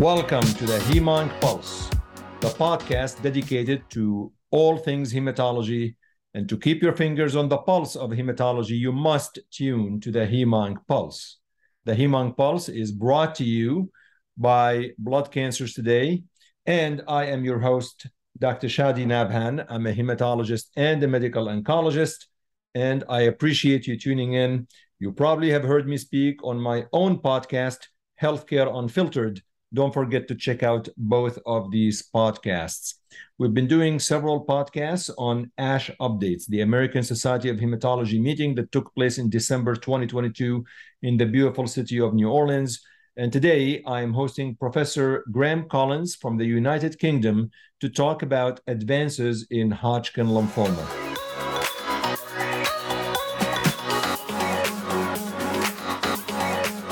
Welcome to the Hemonc Pulse, the podcast dedicated to all things hematology. And to keep your fingers on the pulse of hematology, you must tune to the Hemonc Pulse. The Hemonc Pulse is brought to you by Blood Cancers Today. And I am your host, Dr. Shadi Nabhan. I'm a hematologist and a medical oncologist. And I appreciate you tuning in. You probably have heard me speak on my own podcast, Healthcare Unfiltered don't forget to check out both of these podcasts. We've been doing several podcasts on ASH updates, the American Society of Hematology meeting that took place in December 2022 in the beautiful city of New Orleans. And today I am hosting Professor Graham Collins from the United Kingdom to talk about advances in Hodgkin lymphoma.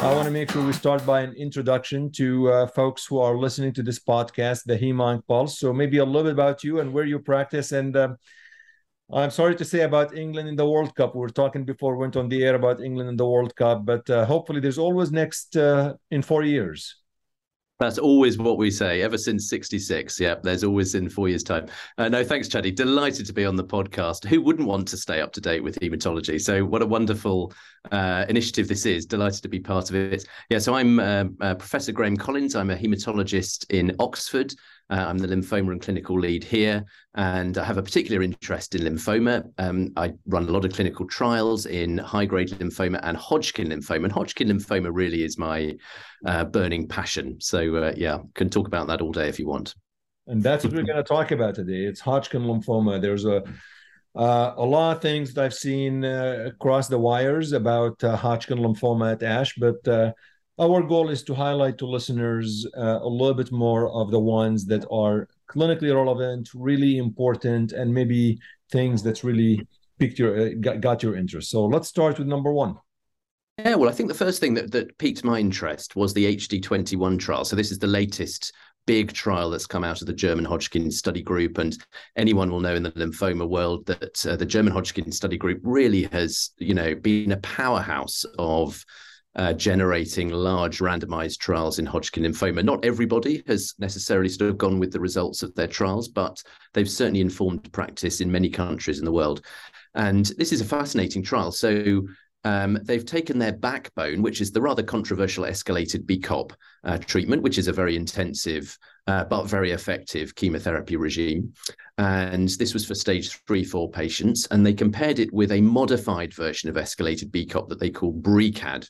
I want to make sure we start by an introduction to uh, folks who are listening to this podcast, the Hemonc Pulse. So maybe a little bit about you and where you practice. And uh, I'm sorry to say about England in the World Cup. We were talking before we went on the air about England in the World Cup, but uh, hopefully there's always next uh, in four years. That's always what we say ever since 66. Yeah, there's always in four years' time. Uh, no, thanks, Shadi. Delighted to be on the podcast. Who wouldn't want to stay up to date with hematology? So, what a wonderful uh, initiative this is. Delighted to be part of it. Yeah, so I'm uh, uh Professor Graham Collins. I'm a hematologist in Oxford. Uh, I'm the lymphoma and clinical lead here, and I have a particular interest in lymphoma. Um, I run a lot of clinical trials in high grade lymphoma and Hodgkin lymphoma. And Hodgkin lymphoma really is my uh, burning passion. So, uh, yeah, can talk about that all day if you want. And that's what we're going to talk about today. It's Hodgkin lymphoma. There's a uh, a lot of things that I've seen uh, across the wires about uh, Hodgkin lymphoma at ASH, but uh, our goal is to highlight to listeners uh, a little bit more of the ones that are clinically relevant, really important, and maybe things that really piqued your uh, got, got your interest. So let's start with number one. Yeah, well, I think the first thing that, that piqued my interest was the HD21 trial. So this is the latest big trial that's come out of the German Hodgkin study group. And anyone will know in the lymphoma world that uh, the German Hodgkin study group really has, you know, been a powerhouse of uh, generating large randomized trials in Hodgkin lymphoma. Not everybody has necessarily sort of gone with the results of their trials, but they've certainly informed practice in many countries in the world. And this is a fascinating trial. So um, they've taken their backbone, which is the rather controversial escalated BEACOPP uh, treatment, which is a very intensive uh, but very effective chemotherapy regime. And this was for stage three, four patients. And they compared it with a modified version of escalated BEACOPP that they call BrECADD.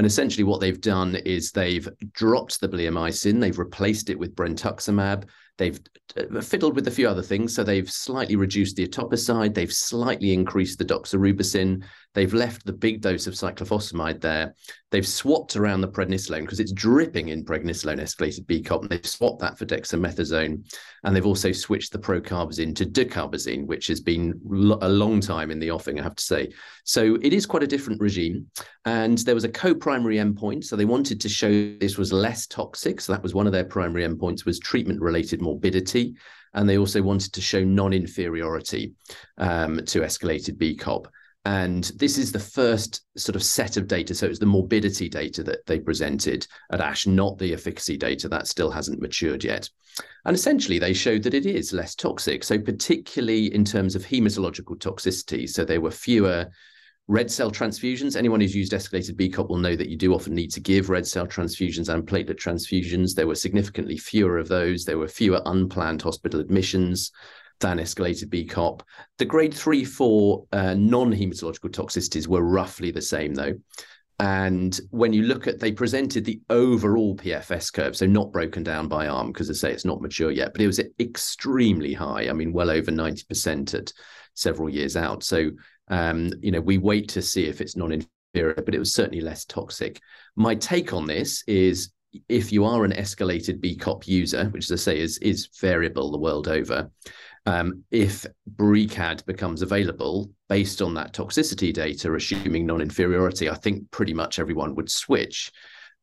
And essentially, what they've done is they've dropped the bleomycin, they've replaced it with brentuximab, they've uh, fiddled with a few other things. So they've slightly reduced the etoposide, they've slightly increased the doxorubicin, they've left the big dose of cyclophosphamide there. They've swapped around the prednisolone because it's dripping in prednisolone escalated BEACOPP, and they've swapped that for dexamethasone. And they've also switched the procarbazine to dacarbazine, which has been a long time in the offing, I have to say. So it is quite a different regime. And there was a co-primary endpoint. So they wanted to show this was less toxic. So that was one of their primary endpoints was treatment-related morbidity. And they also wanted to show non-inferiority um, to escalated BEACOPP. And this is the first sort of set of data. So it's the morbidity data that they presented at ASH, not the efficacy data. That still hasn't matured yet. And essentially, they showed that it is less toxic. So, particularly in terms of hematological toxicity. So, there were fewer red cell transfusions. Anyone who's used escalated BEACOPP will know that you do often need to give red cell transfusions and platelet transfusions. There were significantly fewer of those. There were fewer unplanned hospital admissions than escalated BEACOPP. The grade three, four uh, non hematological toxicities were roughly the same, though. And when you look at, they presented the overall PFS curve, so not broken down by arm, because I say it's not mature yet, but it was extremely high. I mean, well over 90% at several years out. So, um, you know, we wait to see if it's non inferior, but it was certainly less toxic. My take on this is if you are an escalated BEACOPP user, which as I say is, is variable the world over, um, if BrECADD becomes available based on that toxicity data, assuming non inferiority, I think pretty much everyone would switch.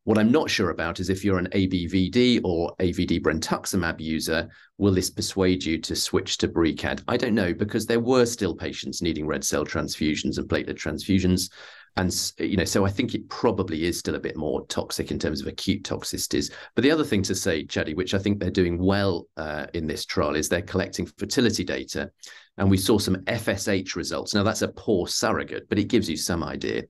What I'm not sure about is if you're an ABVD or AVD brentuximab user, will this persuade you to switch to BrECADD? I don't know because there were still patients needing red cell transfusions and platelet transfusions. and you know, so I think it probably is still a bit more toxic in terms of acute toxicities. But the other thing to say, Shadi, which I think they're doing well uh, in this trial, is they're collecting fertility data, and we saw some FSH results. Now that's a poor surrogate, but it gives you some idea,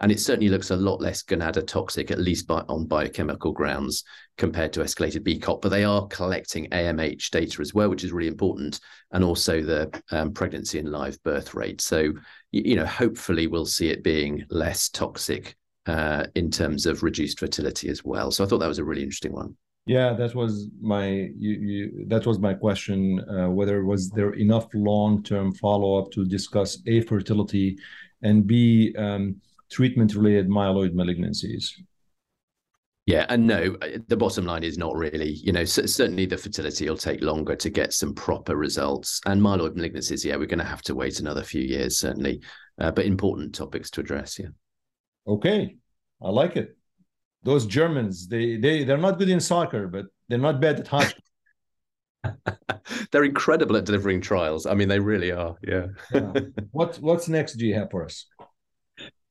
and it certainly looks a lot less gonadotoxic, at least by, on biochemical grounds, compared to escalated BEACOPP. But they are collecting AMH data as well, which is really important, and also the um, pregnancy and live birth rate. So you know, hopefully we'll see it being less toxic uh, in terms of reduced fertility as well. So I thought that was a really interesting one. Yeah, that was my you, you, that was my question. Uh, whether was there enough long term follow up to discuss a fertility and b um, treatment related myeloid malignancies? Yeah, and no, uh, the bottom line is not really. You know, certainly the fertility will take longer to get some proper results, and myeloid malignancies. Yeah, we're going to have to wait another few years, certainly, uh, but important topics to address. Yeah. Okay, I like it. Those Germans, they they they're not good in soccer, but they're not bad at hockey. they're incredible at delivering trials. I mean, they really are. Yeah. yeah. What what's next? Do you have for us?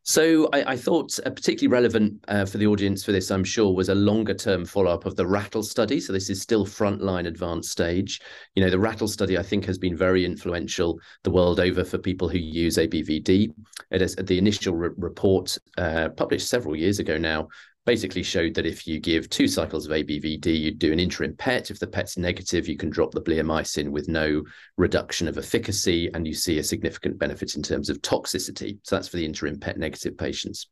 So I, I thought uh, particularly relevant uh, for the audience for this, I'm sure, was a longer term follow up of the RATHL study. So this is still frontline advanced stage. You know, the RATHL study I think has been very influential the world over for people who use ABVD. It is the initial re- report uh, published several years ago now basically showed that if you give two cycles of ABVD, you do an interim PET. If the PET's negative, you can drop the bleomycin with no reduction of efficacy, and you see a significant benefit in terms of toxicity. So that's for the interim PET negative patients.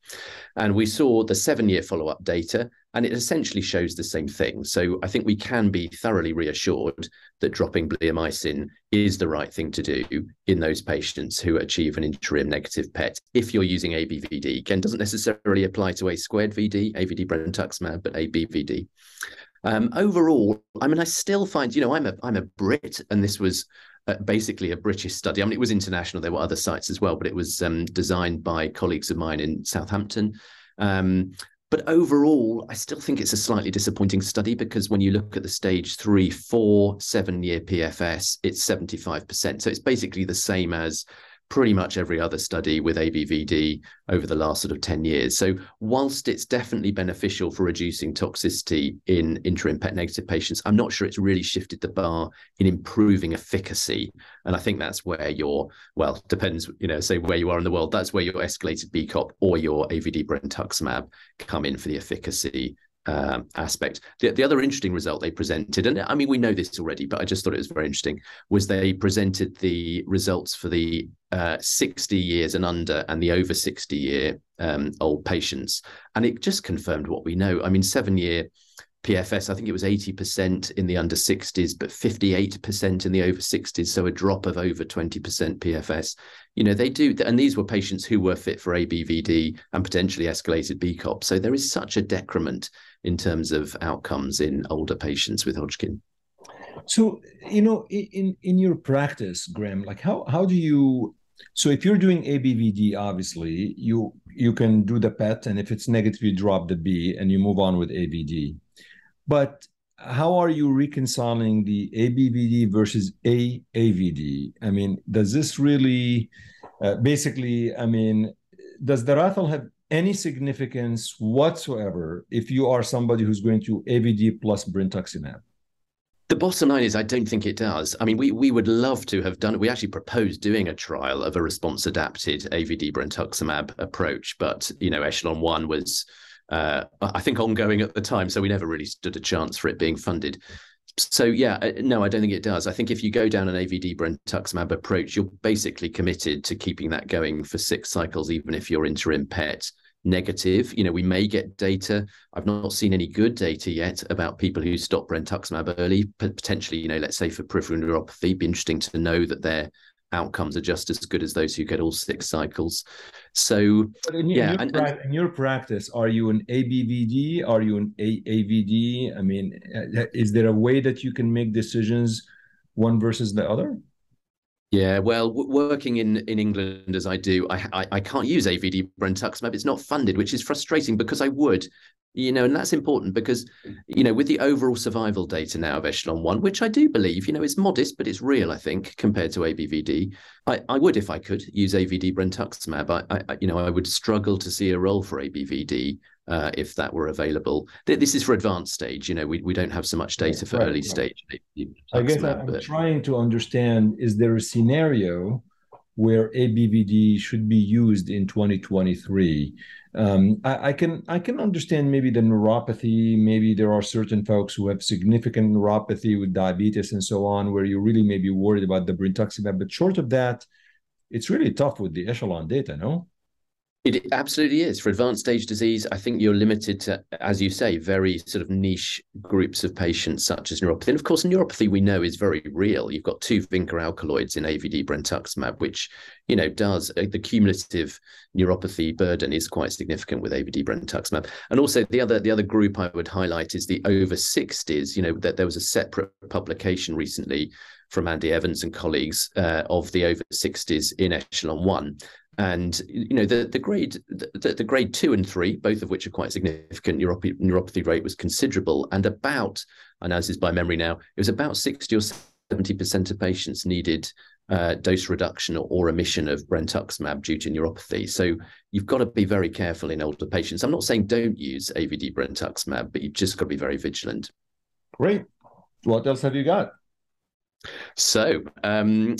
And we saw the seven year follow up data, and it essentially shows the same thing. So I think we can be thoroughly reassured that dropping bleomycin is the right thing to do in those patients who achieve an interim negative PET if you're using ABVD. Again, doesn't necessarily apply to a squared VD, AVD brentuximab, but ABVD. Um, overall, I mean, I still find, you know, I'm a I'm a Brit, and this was uh, basically a British study. I mean, it was international. There were other sites as well, but it was um, designed by colleagues of mine in Southampton. Um, but overall, I still think it's a slightly disappointing study because when you look at the stage three, four, seven year PFS, it's 75%. So it's basically the same as pretty much every other study with ABVD over the last sort of 10 years. So, whilst it's definitely beneficial for reducing toxicity in interim PET negative patients, I'm not sure it's really shifted the bar in improving efficacy. And I think that's where your, well, depends, you know, say where you are in the world, that's where your escalated BEACOPP or your AVD brentuximab come in for the efficacy um, aspect. The, the other interesting result they presented, and I mean, we know this already, but I just thought it was very interesting, was they presented the results for the uh, 60 years and under and the over 60 year um, old patients. And it just confirmed what we know. I mean, seven year PFS, I think it was 80% in the under 60s, but 58% in the over 60s. So a drop of over 20% PFS. You know, they do, and these were patients who were fit for ABVD and potentially escalated BEACOPP. So there is such a decrement in terms of outcomes in older patients with Hodgkin. So, you know, in in your practice, Graham, like how how do you so if you're doing ABVD, obviously you you can do the PET, and if it's negative, you drop the B and you move on with AVD. But how are you reconciling the ABVD versus AAVD? I mean, does this really, uh, basically, I mean, does the RATHL have any significance whatsoever if you are somebody who's going to AVD plus brentuximab? The bottom line is, I don't think it does. I mean, we we would love to have done. It. We actually proposed doing a trial of a response adapted AVD brentuximab approach, but you know, Echelon One was uh, I think ongoing at the time. So we never really stood a chance for it being funded. So yeah, uh, no, I don't think it does. I think if you go down an AVD brentuximab approach, you're basically committed to keeping that going for six cycles, even if you're interim PET negative. You know, we may get data. I've not seen any good data yet about people who stop brentuximab early. Potentially, you know, let's say for peripheral neuropathy, It'd be interesting to know that they're outcomes are just as good as those who get all six cycles. So, in, yeah, in your, and, and, in your practice, are you an ABVD? Are you an AAVD? I mean, uh, is there a way that you can make decisions one versus the other? Yeah, well, w- working in, in England as I do, I, I, I can't use AVD brentuximab. It's not funded, which is frustrating because I would. You know, and that's important because, you know, with the overall survival data now of Echelon 1, which I do believe, you know, is modest, but it's real, I think, compared to ABVD. I, I would, if I could, use AVD brentuximab. I, I, you know, I would struggle to see a role for ABVD uh, if that were available. This is for advanced stage. You know, we, we don't have so much data for right, early right. stage. I guess I'm but... trying to understand, is there a scenario where ABVD should be used in 2023? Um, I, I, can I can understand maybe the neuropathy. Maybe there are certain folks who have significant neuropathy with diabetes and so on, where you really may be worried about the brentuximab. But short of that, it's really tough with the echelon data, no? It absolutely is. For advanced stage disease, I think you're limited to, as you say, very sort of niche groups of patients, such as neuropathy. And of course, neuropathy we know is very real. You've got two vinca alkaloids in AVD brentuximab, which, you know, does uh, the cumulative neuropathy burden is quite significant with AVD brentuximab. And also the other the other group I would highlight is the over 60s. You know, that there was a separate publication recently from Andy Evens and colleagues uh, of the over 60s in echelon one and you know the the grade the, the, grade two and three, both of which are quite significant, neuropathy, neuropathy rate was considerable, and about know this is by memory now, it was about sixty or seventy percent of patients needed uh, dose reduction or, or omission of brentuximab due to neuropathy. So you've got to be very careful in older patients. I'm not saying don't use AVD brentuximab, but you've just got to be very vigilant. Great. What else have you got? So, um,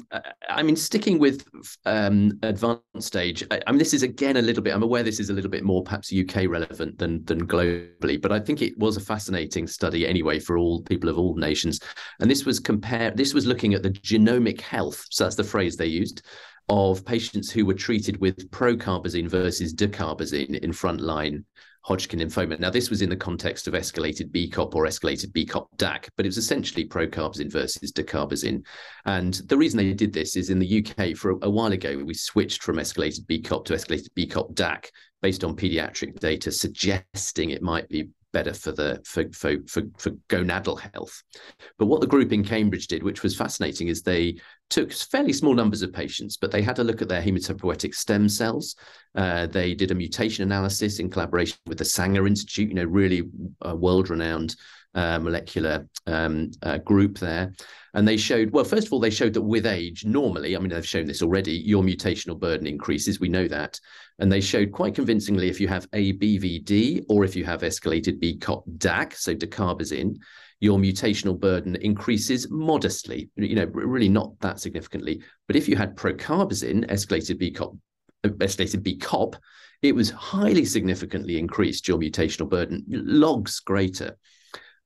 I mean, sticking with um, advanced stage, I, I, mean, this is again a little bit. I'm aware this is a little bit more perhaps UK relevant than than globally, but I think it was a fascinating study anyway for all people of all nations. And this was compare. This was looking at the genomic health. So that's the phrase they used of patients who were treated with procarbazine versus dacarbazine in frontline Hodgkin lymphoma. Now, this was in the context of escalated BEACOPP or escalated BCOP DAC, but it was essentially procarbazine versus dacarbazine. And the reason they did this is in the UK, for a, a while ago, we switched from escalated BEACOPP to escalated BEACOPDac based on pediatric data suggesting it might be better for the for, for for for gonadal health. But what the group in Cambridge did, which was fascinating, is they took fairly small numbers of patients, but they had a look at their hematopoietic stem cells. Uh, they did a mutation analysis in collaboration with the Sanger Institute, you know, really uh, world-renowned uh, molecular um, uh, group there. And they showed, well, first of all, they showed that with age, normally, I mean, they've shown this already, your mutational burden increases. We know that. And they showed quite convincingly if you have ABVD or if you have escalated BCOP DAC, so dacarbazine, your mutational burden increases modestly, you know, really not that significantly. But if you had procarbazine, escalated BEACOPP, escalated BEACOPP, it was highly significantly increased your mutational burden, logs greater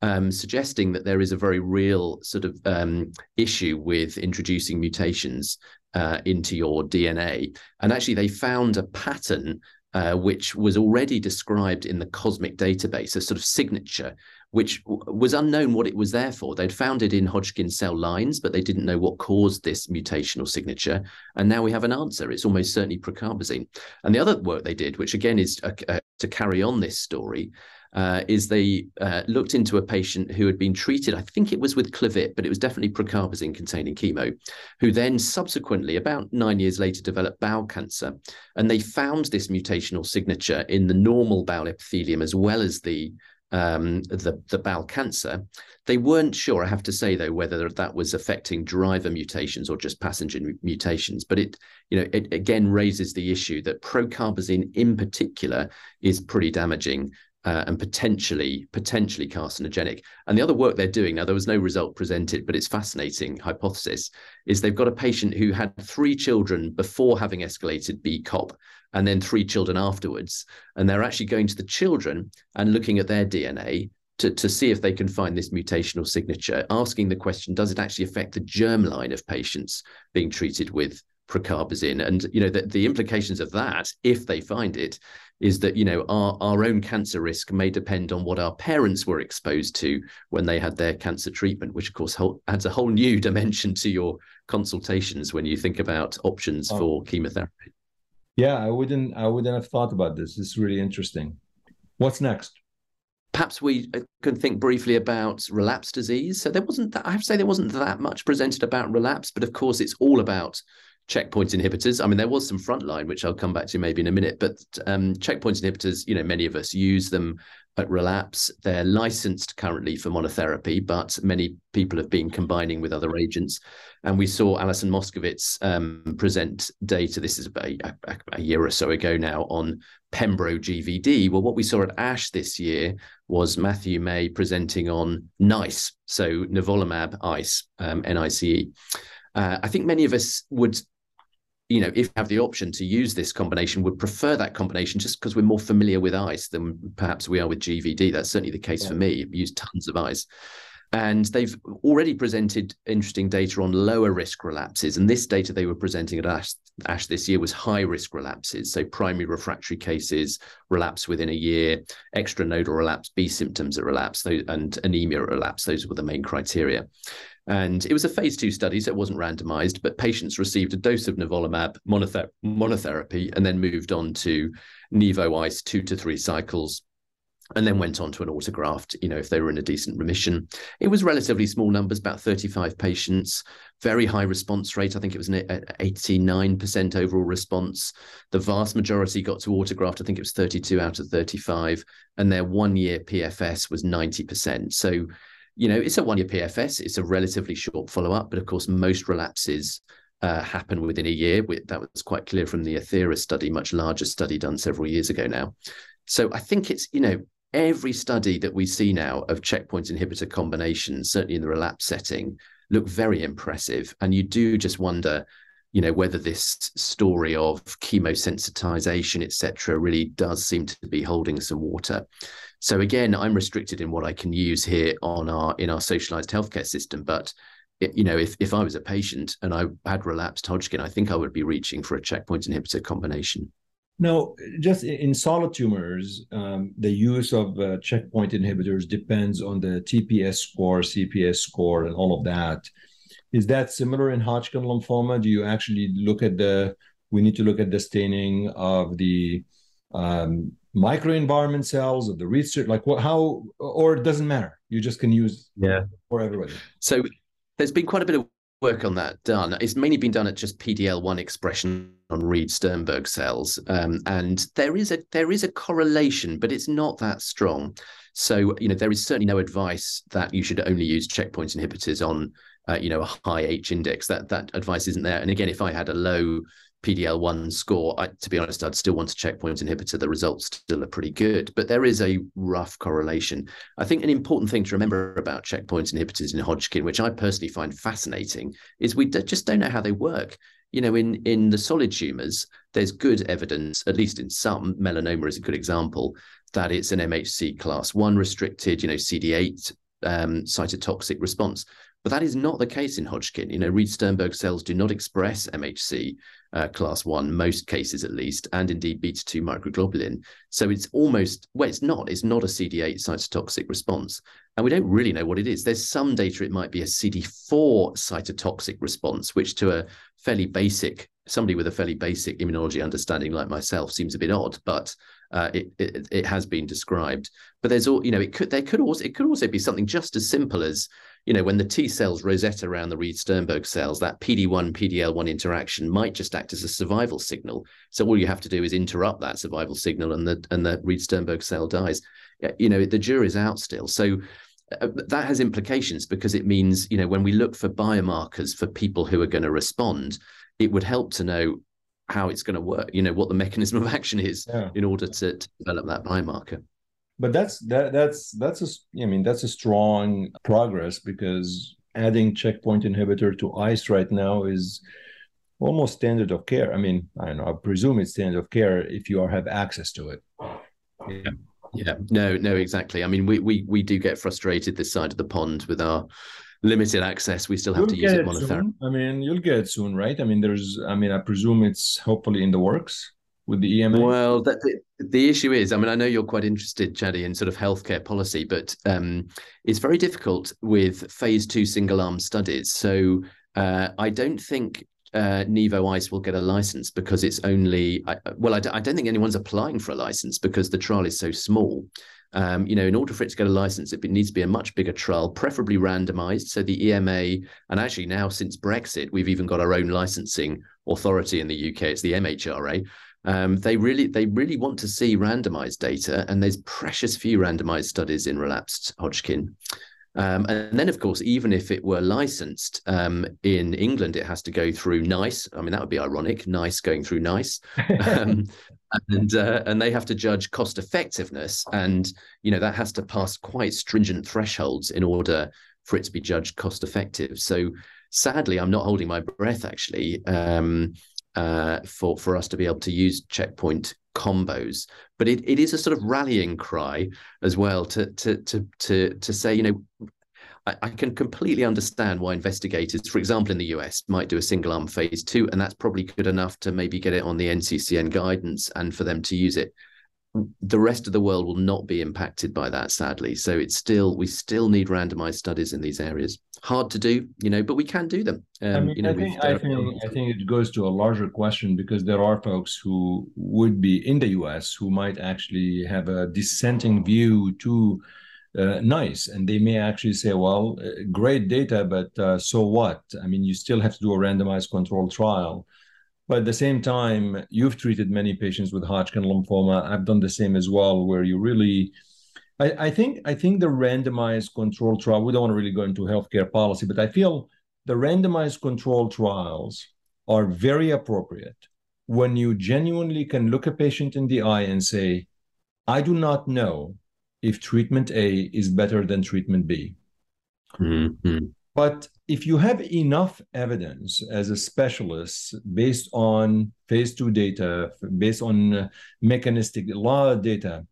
um, suggesting that there is a very real sort of um, issue with introducing mutations uh, into your DNA. And actually, they found a pattern uh, which was already described in the cosmic database, a sort of signature, which was unknown what it was there for. They'd found it in Hodgkin cell lines, but they didn't know what caused this mutational signature. And now we have an answer. It's almost certainly procarbazine. And the other work they did, which again is uh, uh to carry on this story, uh, is they uh, looked into a patient who had been treated, I think it was with Clevit, but it was definitely procarbazine containing chemo, who then subsequently, about nine years later, developed bowel cancer. And they found this mutational signature in the normal bowel epithelium as well as the um, the, the bowel cancer. They weren't sure, I have to say, though, whether that was affecting driver mutations or just passenger mutations. But it, you know, it again raises the issue that procarbazine in particular is pretty damaging uh, and potentially potentially carcinogenic. And the other work they're doing now, there was no result presented, but it's fascinating hypothesis is they've got a patient who had three children before having escalated BEACOPP and then three children afterwards, and they're actually going to the children and looking at their DNA. To, to see if they can find this mutational signature, asking the question, does it actually affect the germline of patients being treated with procarbazine? And you know the, the implications of that, if they find it, is that you know our, our own cancer risk may depend on what our parents were exposed to when they had their cancer treatment which of course whole, adds a whole new dimension to your consultations when you think about options oh. for chemotherapy. Yeah i wouldn't i wouldn't have thought about this. It's really interesting. What's next? Perhaps we uh, can think briefly about relapse disease. So there wasn't that, i have to say there wasn't that much presented about relapse but of course it's all about checkpoint inhibitors. I mean, there was some frontline, which I'll come back to maybe in a minute, but um, checkpoint inhibitors, you know, many of us use them at relapse. They're licensed currently for monotherapy, but many people have been combining with other agents. And we saw Alison Moskowitz um, present data, this is about a, a, year or so ago now, on Pembro GVD. Well, what we saw at ASH this year was Matthew Mei presenting on NICE, so nivolumab ICE, um, NICE. Uh, I think many of us would you know, if you have the option to use this combination, would prefer that combination just because we're more familiar with ice than perhaps we are with GVD. That's certainly the case yeah. for me. I use tons of ice. And they've already presented interesting data on lower risk relapses. And this data they were presenting at ASH, ASH this year was high risk relapses. So primary refractory cases, relapse within a year, extranodal relapse, B symptoms at relapse, and anemia at relapse. Those were the main criteria. And it was a phase two study, so it wasn't randomized, but patients received a dose of nivolumab monother- monotherapy and then moved on to Nivo Ice two to three cycles and then went on to an autograft, you know, if they were in a decent remission. It was relatively small numbers, about 35 patients, very high response rate. I think it was an uh, 89% overall response. The vast majority got to autograft. I think it was 32 out of 35. And their one year PFS was 90%. So you know, it's a one year PFS. It's a relatively short follow up, but of course, most relapses uh, happen within a year. That was quite clear from the AETHERA study, much larger study done several years ago now. So I think it's, you know, every study that we see now of checkpoint inhibitor combinations, certainly in the relapse setting, look very impressive. And you do just wonder, you know, whether this story of chemosensitization, et cetera, really does seem to be holding some water. So again, I'm restricted in what I can use here on our in our socialized healthcare system. But you know, if if I was a patient and I had relapsed Hodgkin, I think I would be reaching for a checkpoint inhibitor combination. No, just in solid tumors, um, the use of uh, checkpoint inhibitors depends on the TPS score, CPS score, and all of that. Is that similar in Hodgkin lymphoma? Do you actually look at the? We need to look at the staining of the um, microenvironment cells or the research like what how or it doesn't matter. You just can use yeah. for everybody. So there's been quite a bit of work on that done. It's mainly been done at just pdl1 expression on reed sternberg cells. Um, and there is a there is a correlation but it's not that strong. So you know there is certainly no advice that you should only use checkpoint inhibitors on uh, you know a high h index that that advice isn't there and again if i had a low PDL1 score, I, to be honest, I'd still want a checkpoint inhibitor. The results still are pretty good, but there is a rough correlation. I think an important thing to remember about checkpoint inhibitors in Hodgkin, which I personally find fascinating, is we d- just don't know how they work. You know, in in the solid tumors, there's good evidence, at least in some, melanoma is a good example, that it's an MHC class one restricted, you know, CD8 um, cytotoxic response. But that is not the case in Hodgkin. You know, Reed Sternberg cells do not express MHC uh, class one, most cases at least, and indeed beta 2 microglobulin. So it's almost, well, it's not, it's not a CD8 cytotoxic response. And we don't really know what it is. There's some data it might be a CD4 cytotoxic response, which to a fairly basic, somebody with a fairly basic immunology understanding like myself seems a bit odd, but uh, it, it, it has been described. But there's all, you know, it could, there could also, it could also be something just as simple as, you know, when the T cells rosette around the Reed Sternberg cells, that PD1 PDL1 interaction might just act as a survival signal. So all you have to do is interrupt that survival signal, and the and the Reed Sternberg cell dies. You know, the jury's out still. So uh, that has implications because it means you know when we look for biomarkers for people who are going to respond, it would help to know how it's going to work. You know what the mechanism of action is yeah. in order to, to develop that biomarker but that's that that's that's a i mean that's a strong progress because adding checkpoint inhibitor to ice right now is almost standard of care. I mean i don't know i presume it's standard of care if you are have access to it. Yeah. Yeah. No no exactly. I mean we we we do get frustrated this side of the pond with our limited access. We still have you'll to use it monotherapy. I mean you'll get it soon right? I mean there's i mean i presume it's hopefully in the works with the EMA? Well, the, the issue is, I mean, I know you're quite interested, Shadi, in sort of healthcare policy, but um, it's very difficult with phase two single arm studies. So uh, I don't think uh, Nivo Ice will get a license because it's only, I, well, I d- I don't think anyone's applying for a license because the trial is so small. Um, you know, in order for it to get a license, it needs to be a much bigger trial, preferably randomized. So the EMA, and actually now since Brexit, we've even got our own licensing authority in the UK. It's the MHRA. Um, they really they really want to see randomized data, and there's precious few randomized studies in relapsed Hodgkin. Um, and then, of course, even if it were licensed um, in England, it has to go through NICE. I mean, that would be ironic. NICE going through NICE, um, and uh, and they have to judge cost effectiveness, and you know that has to pass quite stringent thresholds in order for it to be judged cost effective. So, sadly, I'm not holding my breath actually um, uh, for for us to be able to use checkpoint combos. But it, it is a sort of rallying cry as well to to to to to say you know I, I can completely understand why investigators for example in the US might do a single arm phase 2 and that's probably good enough to maybe get it on the NCCN guidance and for them to use it the rest of the world will not be impacted by that sadly. So it's still we still need randomized studies in these areas. Hard to do you know but we can do them. Um, I, mean, you know, I, think, I, think, I think it goes to a larger question because there are folks who would be in the us who might actually have a dissenting view to uh, nice and they may actually say well uh, great data but uh, so what? I mean you still have to do a randomized controlled trial but at the same time, you've treated many patients with Hodgkin lymphoma. I've done the same as well, where you really, I, I think, I think the randomized control trial. We don't want to really go into healthcare policy, but I feel the randomized control trials are very appropriate when you genuinely can look a patient in the eye and say, I do not know if treatment A is better than treatment B. Mm-hmm. But if you have enough evidence as a specialist based on phase two data, based on uh, mechanistic law data,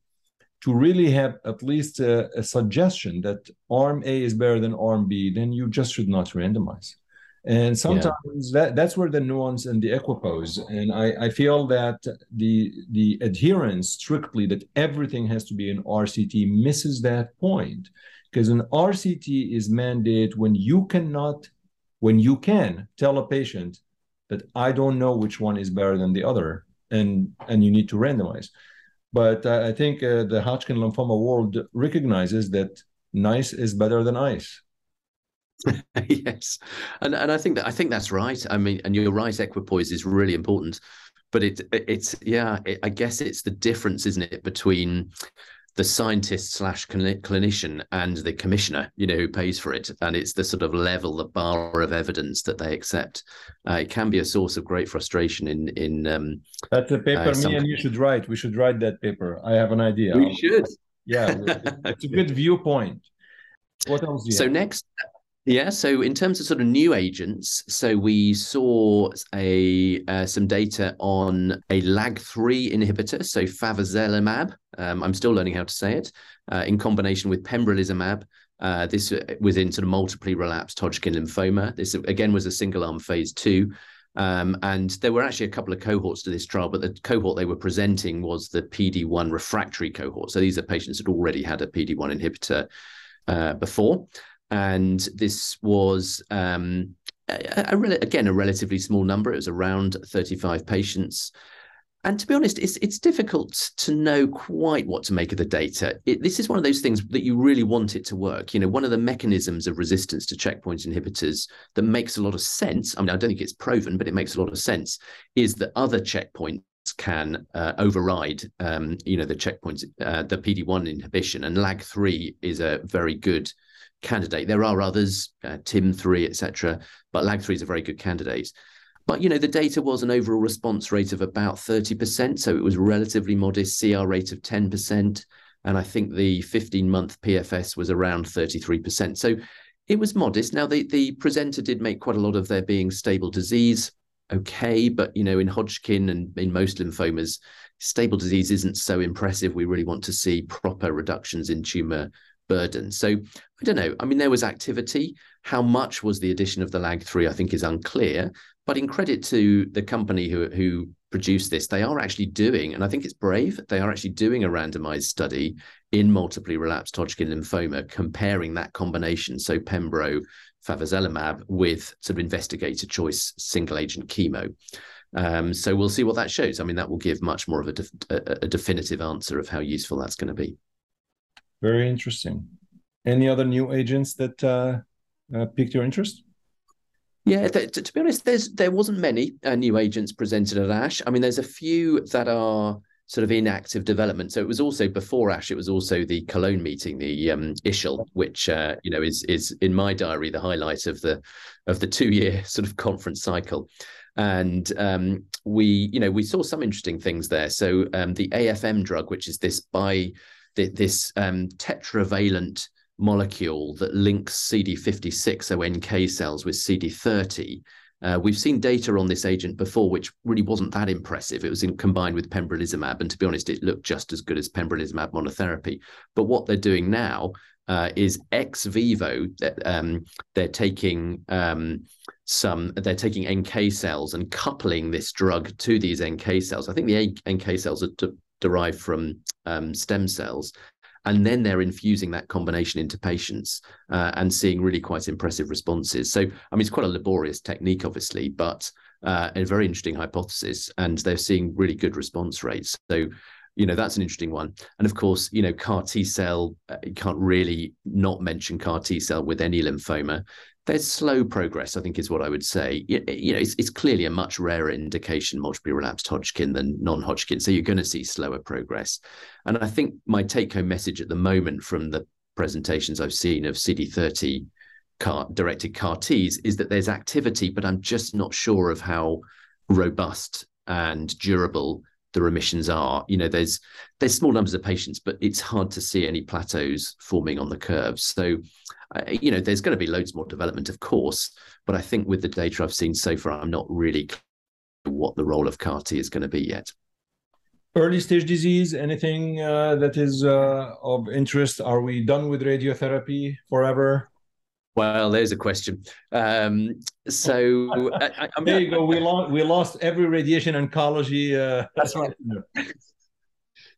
to really have at least a, a, suggestion that arm A is better than arm B, then you just should not randomize. And sometimes yeah. that, that's where the nuance and the equipoise. And I, I feel that the the adherence strictly that everything has to be an RCT misses that point because an RCT is mandate when you cannot, when you can tell a patient that I don't know which one is better than the other, and and you need to randomize. But uh, I think uh, the Hodgkin lymphoma world recognizes that nice is better than ice. yes, and and I think that I think that's right. I mean, and you're right. Equipoise is really important, but it it's yeah. It, I guess it's the difference, isn't it, between the scientist slash clinician and the commissioner, you know, who pays for it. And it's the sort of level, the bar of evidence that they accept. Uh, it can be a source of great frustration in in. Um, That's a paper uh, me and you should write. We should write that paper. I have an idea. We should. Yeah, it's a good viewpoint. What else? so have? next, yeah. So in terms of sort of new agents, so we saw a uh, some data on a LAG3 inhibitor, so favezelimab. Um, I'm still learning how to say it. Uh, in combination with pembrolizumab. Uh, this uh, was in sort of multiply relapsed Hodgkin lymphoma. This again was a single arm phase two. Um, and there were actually a couple of cohorts to this trial, but the cohort they were presenting was the PD1 refractory cohort. So these are patients that already had a PD1 inhibitor uh, before and this was um, a, a, again a relatively small number. It was around 35 patients. And to be honest, it's it's difficult to know quite what to make of the data. It, this is one of those things that you really want it to work. You know, one of the mechanisms of resistance to checkpoint inhibitors that makes a lot of sense. I mean, I don't think it's proven, but it makes a lot of sense. Is that other checkpoints can uh, override, um, you know, the checkpoints, uh, the PD1 inhibition, and LAG3 is a very good candidate. There are others, uh, TIM3, etc., but LAG3 is a very good candidate. But you know, the data was an overall response rate of about 30%, so it was relatively modest, CR rate of 10%, and I think the 15-month PFS was around 33%. So it was modest. Now the the presenter did make quite a lot of there being stable disease. Okay, but you know, in Hodgkin and in most lymphomas, stable disease isn't so impressive. We really want to see proper reductions in tumor burden. So I don't know. I mean, there was activity. How much was the addition of the LAG3? I think is unclear. But in credit to the company who who produced this, they are actually doing, and I think it's brave. They are actually doing a randomized study in multiply relapsed Hodgkin lymphoma, comparing that combination, so pembro, favezelimab, with sort of investigator choice single agent chemo. Um, so we'll see what that shows. I mean, that will give much more of a, def- a, a definitive answer of how useful that's going to be. Very interesting. Any other new agents that uh, uh, piqued your interest? Yeah, th- to be honest, there's there wasn't many uh, new agents presented at ASH. I mean, there's a few that are sort of inactive development. So it was also before ASH. It was also the Cologne meeting, the um, ISHL, which uh, you know is is in my diary the highlight of the of the two year sort of conference cycle. And um, we, you know, we saw some interesting things there. So um, the AFM drug, which is this by this um, tetravalent molecule that links CD56 so NK cells with CD30. Uh, we've seen data on this agent before, which really wasn't that impressive. It was in, combined with pembrolizumab, and to be honest, it looked just as good as pembrolizumab monotherapy. But what they're doing now uh, is ex vivo. Um, they're taking um, some, they're taking NK cells and coupling this drug to these NK cells. I think the NK cells are d- derived from um, stem cells, and then they're infusing that combination into patients uh, and seeing really quite impressive responses. So, I mean, it's quite a laborious technique, obviously, but uh, a very interesting hypothesis, and they're seeing really good response rates. So, you know, that's an interesting one. And of course, you know, CAR T cell, uh, you can't really not mention CAR T cell with any lymphoma there's slow progress, I think, is what I would say. You, you know, it's, it's clearly a much rarer indication, multiple relapsed Hodgkin than non-Hodgkin, so you're going to see slower progress. And I think my take-home message at the moment from the presentations I've seen of CD30 CAR, directed CAR Ts is that there's activity, but I'm just not sure of how robust and durable the remissions are. You know, there's there's small numbers of patients, but it's hard to see any plateaus forming on the curves. So, uh, you know, there's going to be loads more development, of course, but I think with the data I've seen so far, I'm not really what the role of CAR T is going to be yet. Early stage disease, anything uh, that is uh, of interest? Are we done with radiotherapy forever? Well, there's a question. Um, so I, I, there you go. We lost we lost every radiation oncology. Uh, That's right.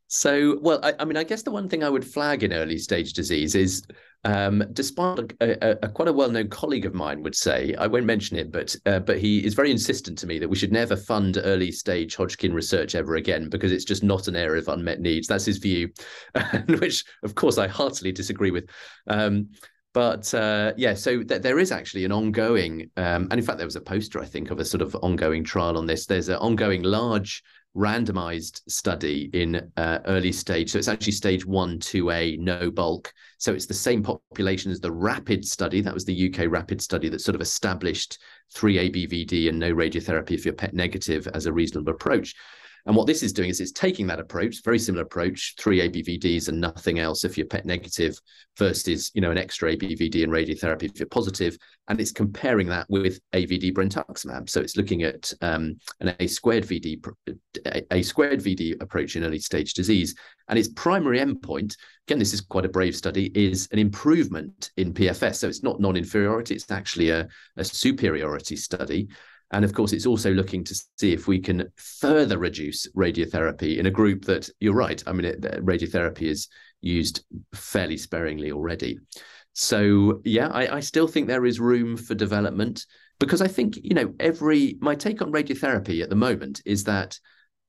So, well, I, I, mean, I guess the one thing I would flag in early stage disease is, um, despite a, a, a, quite a well-known colleague of mine would say, I won't mention it, but uh, but he is very insistent to me that we should never fund early stage Hodgkin research ever again because it's just not an area of unmet needs. That's his view, which, of course, I heartily disagree with. Um, but uh, yeah, so th- there is actually an ongoing, um, and in fact, there was a poster, I think, of a sort of ongoing trial on this. There's an ongoing large randomized study in uh, early stage. So it's actually stage one, 2A, no bulk. So it's the same population as the RAPID study. That was the UK RAPID study that sort of established 3 ABVD and no radiotherapy if you're PET negative as a reasonable approach. And what this is doing is it's taking that approach, very similar approach, three ABVDs and nothing else if you're PET negative versus, you know, an extra ABVD and radiotherapy if you're positive. And it's comparing that with AVD brentuximab. So it's looking at um, an A squared VD, A squared VD approach in early stage disease. And its primary endpoint, again, this is quite a brave study, is an improvement in PFS. So it's not non-inferiority, it's actually a, a superiority study. And of course, it's also looking to see if we can further reduce radiotherapy in a group that you're right. I mean, it, radiotherapy is used fairly sparingly already. So, yeah, I, I still think there is room for development because I think, you know, every my take on radiotherapy at the moment is that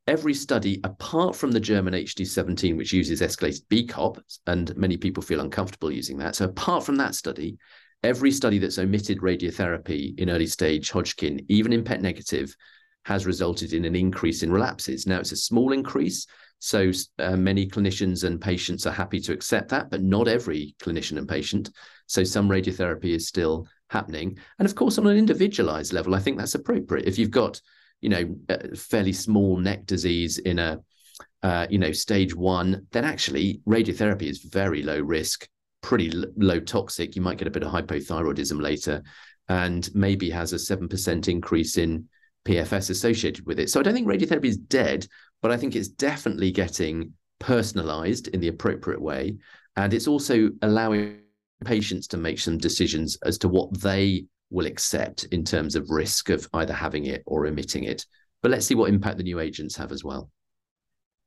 every study, apart from the German HD17, which uses escalated BEACOPP, and many people feel uncomfortable using that. So, apart from that study, every study that's omitted radiotherapy in early stage Hodgkin, even in PET negative, has resulted in an increase in relapses. Now, it's a small increase. So uh, many clinicians and patients are happy to accept that, but not every clinician and patient. So some radiotherapy is still happening. And of course, on an individualized level, I think that's appropriate. If you've got, you know, fairly small neck disease in a, uh, you know, stage one, then actually radiotherapy is very low risk pretty low toxic, you might get a bit of hypothyroidism later, and maybe has a 7% increase in PFS associated with it. So I don't think radiotherapy is dead, but I think it's definitely getting personalized in the appropriate way. And it's also allowing patients to make some decisions as to what they will accept in terms of risk of either having it or omitting it. But let's see what impact the new agents have as well.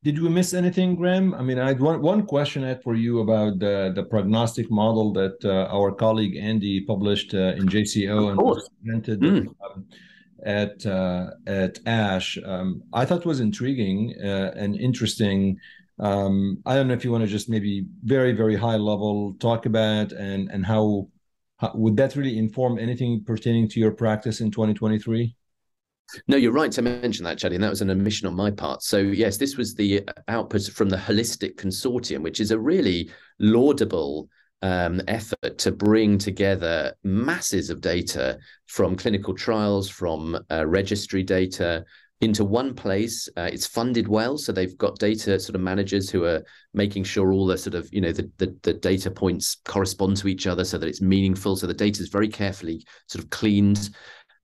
Did we miss anything, Graham? I mean, I had one, one question I had for you about the, the prognostic model that uh, our colleague Andy published uh, in JCO and presented mm. um, at uh, at ASH. Um, I thought was intriguing uh, and interesting. Um, I don't know if you want to just maybe very very high level talk about and and how How, would that really inform anything pertaining to your practice in 2023? No, you're right to mention that, Shadi, and that was an omission on my part. So, yes, this was the output from the Holistic Consortium, which is a really laudable um, effort to bring together masses of data from clinical trials, from uh, registry data into one place. Uh, it's funded well, so they've got data sort of managers who are making sure all the sort of you know the, the, the data points correspond to each other so that it's meaningful. So the data is very carefully sort of cleaned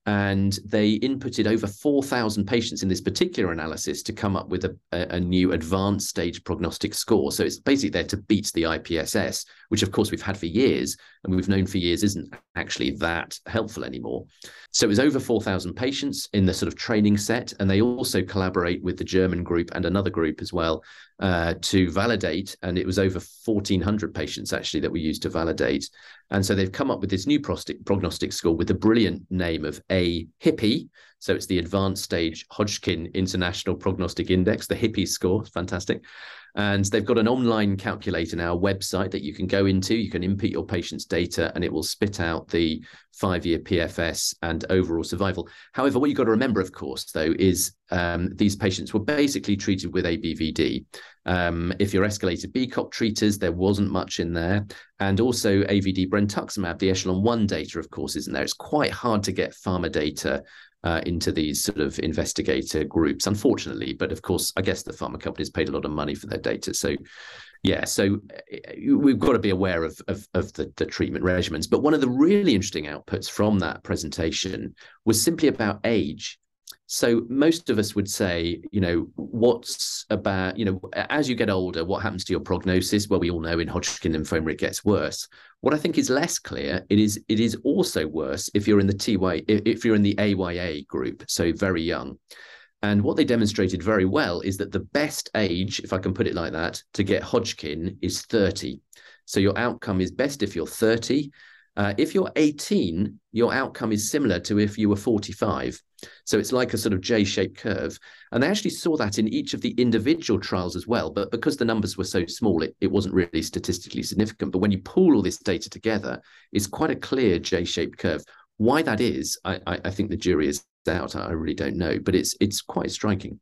and they inputted over 4,000 patients in this particular analysis to come up with a, a, new advanced stage prognostic score. So it's basically there to beat the IPSS, which of course we've had for years and we've known for years isn't actually that helpful anymore. So it was over 4,000 patients in the sort of training set, and they also collaborate with the German group and another group as well uh, to validate. And it was over 1,400 patients actually that we used to validate. And so they've come up with this new prognostic score with the brilliant name of A HIPI. So it's the Advanced Stage Hodgkin International Prognostic Index, the HIPI score. Fantastic. And they've got an online calculator now, website that you can go into. You can input your patient's data and it will spit out the five year PFS and overall survival. However, what you've got to remember, of course, though, is um, these patients were basically treated with ABVD. Um, if you're escalated BEACOPP treaters, there wasn't much in there. And also AVD brentuximab, the ECHELON one data, of course, isn't there. It's quite hard to get pharma data uh, into these sort of investigator groups, unfortunately. But of course, I guess the pharma companies paid a lot of money for their data. So, yeah, so uh, we've got to be aware of, of, of the, the treatment regimens. But one of the really interesting outputs from that presentation was simply about age so most of us would say, you know, what's about, you know, as you get older, what happens to your prognosis? Well, we all know in Hodgkin lymphoma it gets worse. What I think is less clear, it is it is also worse if you're in the TY if you're in the AYA group, so very young. And what they demonstrated very well is that the best age, if I can put it like that, to get Hodgkin is 30. So your outcome is best if you're 30. Uh, if you're 18, your outcome is similar to if you were 45. So it's like a sort of J shaped curve. And they actually saw that in each of the individual trials as well. But because the numbers were so small, it, it wasn't really statistically significant. But when you pull all this data together, it's quite a clear J shaped curve. Why that is, I, I, I think the jury is out. I really don't know, but it's it's quite striking.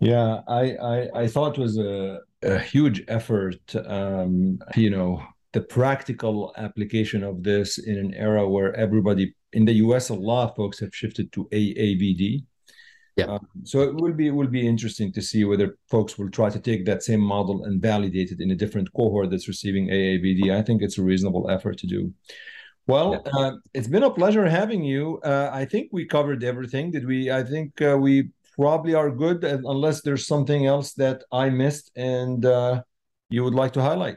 Yeah, I I, I thought it was a, a huge effort. Um, you know, the practical application of this in an era where everybody in the US, a lot of folks have shifted to AAVD. Yeah. Um, so it will be it will be interesting to see whether folks will try to take that same model and validate it in a different cohort that's receiving AAVD. I think it's a reasonable effort to do. Well, yeah. uh, it's been a pleasure having you. Uh, I think we covered everything. Did we? I think uh, we probably are good, unless there's something else that I missed and uh, you would like to highlight.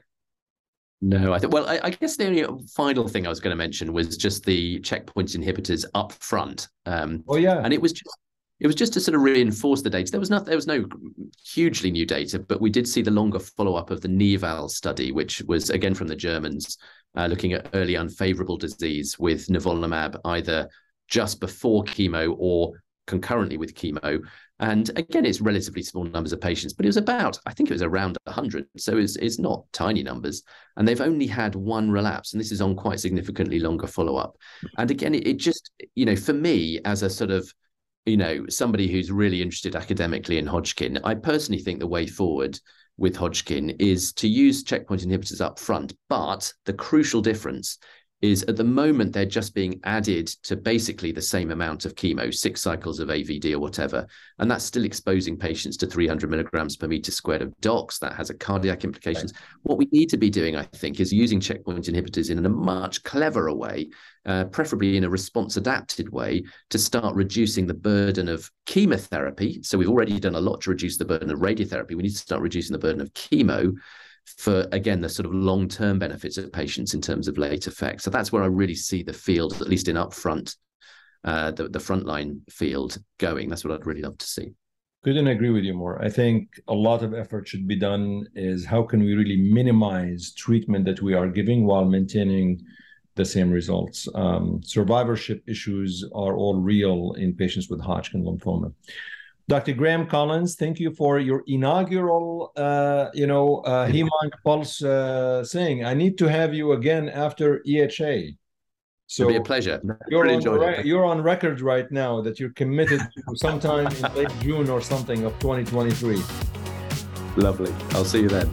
No, I think. Well, I, I, guess the only final thing I was going to mention was just the checkpoint inhibitors up front. Um, oh yeah, and it was just it was just to sort of reinforce the data. There was not there was no hugely new data, but we did see the longer follow up of the NIVAHL study, which was again from the Germans, uh, looking at early unfavorable disease with nivolumab either just before chemo or concurrently with chemo. And again, it's relatively small numbers of patients, but it was about, I think it was around 100. So it's, it's not tiny numbers. And they've only had one relapse. And this is on quite significantly longer follow up. And again, it, it just, you know, for me as a sort of, you know, somebody who's really interested academically in Hodgkin, I personally think the way forward with Hodgkin is to use checkpoint inhibitors up front. But the crucial difference is at the moment they're just being added to basically the same amount of chemo, six cycles of AVD or whatever, and that's still exposing patients to 300 milligrams per meter squared of DOX. That has a cardiac implications. Right. What we need to be doing, I think, is using checkpoint inhibitors in a much cleverer way, uh, preferably in a response adapted way, to start reducing the burden of chemotherapy. So we've already done a lot to reduce the burden of radiotherapy. We need to start reducing the burden of chemo for again the sort of long term benefits of patients in terms of late effects. So that's where I really see the field, at least in upfront, uh, the the frontline field going. That's what I'd really love to see. Couldn't agree with you more. I think a lot of effort should be done. Is how can we really minimize treatment that we are giving while maintaining the same results. Um, survivorship issues are all real in patients with Hodgkin lymphoma. Dr. Graham Collins, thank you for your inaugural, uh, you know, uh, HemOnc Pulse uh, saying. I need to have you again after EHA. So It'll be a pleasure. You're on, re- you're on record right now that you're committed to sometime in late June or something of 2023. Lovely. I'll see you then.